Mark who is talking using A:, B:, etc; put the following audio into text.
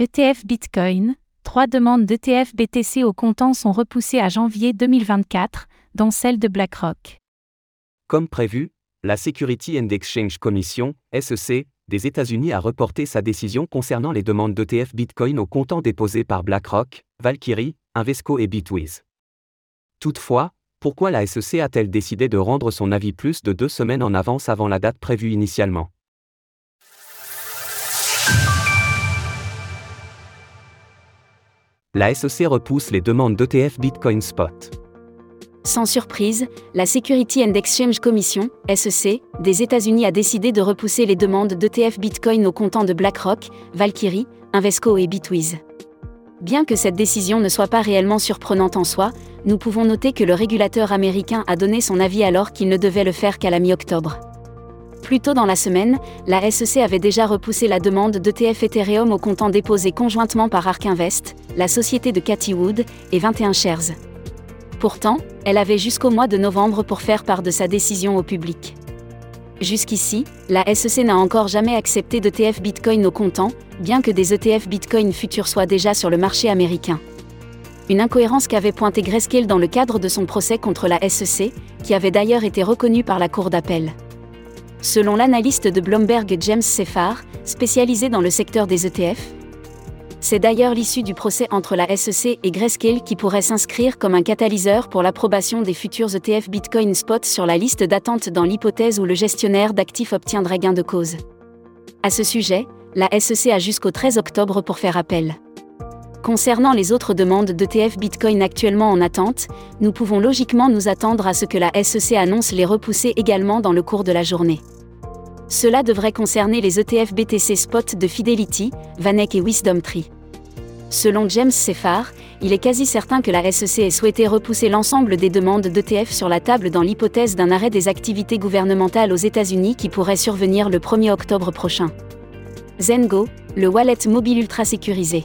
A: ETF Bitcoin, trois demandes d'ETF BTC au comptant sont repoussées à janvier 2024, dont celle de BlackRock.
B: Comme prévu, la Security and Exchange Commission, SEC, des États-Unis a reporté sa décision concernant les demandes d'ETF Bitcoin au comptant déposées par BlackRock, Valkyrie, Invesco et Bitwiz. Toutefois, pourquoi la SEC a-t-elle décidé de rendre son avis plus de deux semaines en avance avant la date prévue initialement? La SEC repousse les demandes d'ETF Bitcoin Spot.
C: Sans surprise, la Security and Exchange Commission, SEC, des États-Unis a décidé de repousser les demandes d'ETF Bitcoin au comptant de BlackRock, Valkyrie, Invesco et Bitwiz. Bien que cette décision ne soit pas réellement surprenante en soi, nous pouvons noter que le régulateur américain a donné son avis alors qu'il ne devait le faire qu'à la mi-octobre. Plus tôt dans la semaine, la SEC avait déjà repoussé la demande d'ETF Ethereum au comptant déposé conjointement par Ark Invest, la société de Cathy Wood, et 21 Shares. Pourtant, elle avait jusqu'au mois de novembre pour faire part de sa décision au public. Jusqu'ici, la SEC n'a encore jamais accepté d'ETF Bitcoin au comptant, bien que des ETF Bitcoin futurs soient déjà sur le marché américain. Une incohérence qu'avait pointé Grayscale dans le cadre de son procès contre la SEC, qui avait d'ailleurs été reconnue par la Cour d'appel. Selon l'analyste de Bloomberg James Seffar, spécialisé dans le secteur des ETF, c'est d'ailleurs l'issue du procès entre la SEC et Grayscale qui pourrait s'inscrire comme un catalyseur pour l'approbation des futurs ETF Bitcoin Spot sur la liste d'attente dans l'hypothèse où le gestionnaire d'actifs obtiendrait gain de cause. À ce sujet, la SEC a jusqu'au 13 octobre pour faire appel. Concernant les autres demandes d'ETF Bitcoin actuellement en attente, nous pouvons logiquement nous attendre à ce que la SEC annonce les repousser également dans le cours de la journée. Cela devrait concerner les ETF BTC Spot de Fidelity, Vanek et WisdomTree. Selon James Seffar, il est quasi certain que la SEC ait souhaité repousser l'ensemble des demandes d'ETF sur la table dans l'hypothèse d'un arrêt des activités gouvernementales aux États-Unis qui pourrait survenir le 1er octobre prochain. Zengo, le wallet mobile ultra sécurisé.